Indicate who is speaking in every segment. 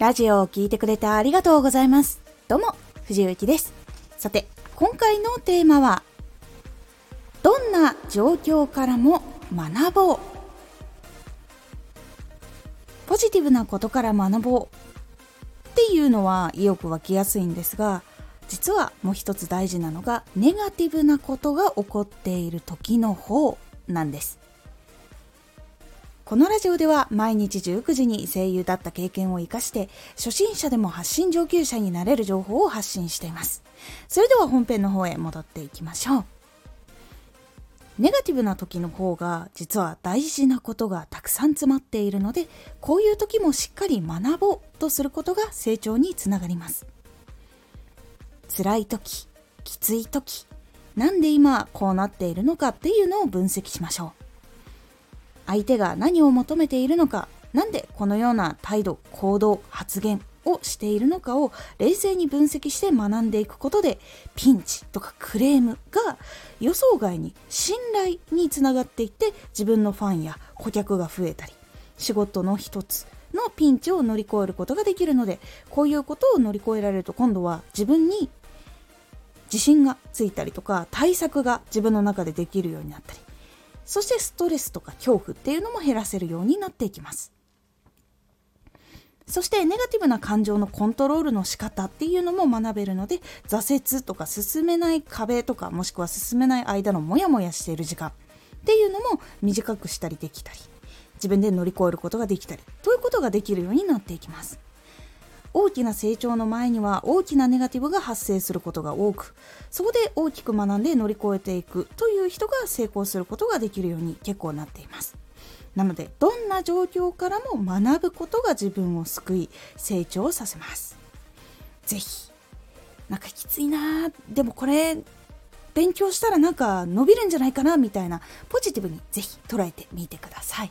Speaker 1: ラジオを聴いてくれてありがとうございます。どうも、藤幸です。さて、今回のテーマは、どんな状況からも学ぼう。ポジティブなことから学ぼうっていうのは意欲湧きやすいんですが、実はもう一つ大事なのが、ネガティブなことが起こっている時の方なんです。このラジオでは毎日19時に声優だった経験を活かして初心者でも発信上級者になれる情報を発信しています。それでは本編の方へ戻っていきましょう。ネガティブな時の方が実は大事なことがたくさん詰まっているのでこういう時もしっかり学ぼうとすることが成長につながります。辛い時、きつい時、なんで今こうなっているのかっていうのを分析しましょう。相手が何を求めているのか何でこのような態度行動発言をしているのかを冷静に分析して学んでいくことでピンチとかクレームが予想外に信頼につながっていって自分のファンや顧客が増えたり仕事の一つのピンチを乗り越えることができるのでこういうことを乗り越えられると今度は自分に自信がついたりとか対策が自分の中でできるようになったりそしてストレスとか恐怖っていうのも減らせるようになっていきます。そしてネガティブな感情のコントロールの仕方っていうのも学べるので挫折とか進めない壁とかもしくは進めない間のモヤモヤしている時間っていうのも短くしたりできたり自分で乗り越えることができたりということができるようになっていきます。大きな成長の前には大きなネガティブが発生することが多くそこで大きく学んで乗り越えていくという人が成功することができるように結構なっています。なのでどんな状況からも学ぶことが自分を救い成長させます。是非なんかきついなでもこれ勉強したらなんか伸びるんじゃないかなみたいなポジティブに是非捉えてみてください。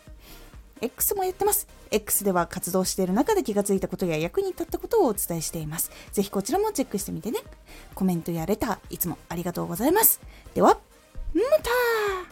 Speaker 1: X もやってます。X では活動している中で気がついたことや役に立ったことをお伝えしています。ぜひこちらもチェックしてみてね。コメントやレター、いつもありがとうございます。では、また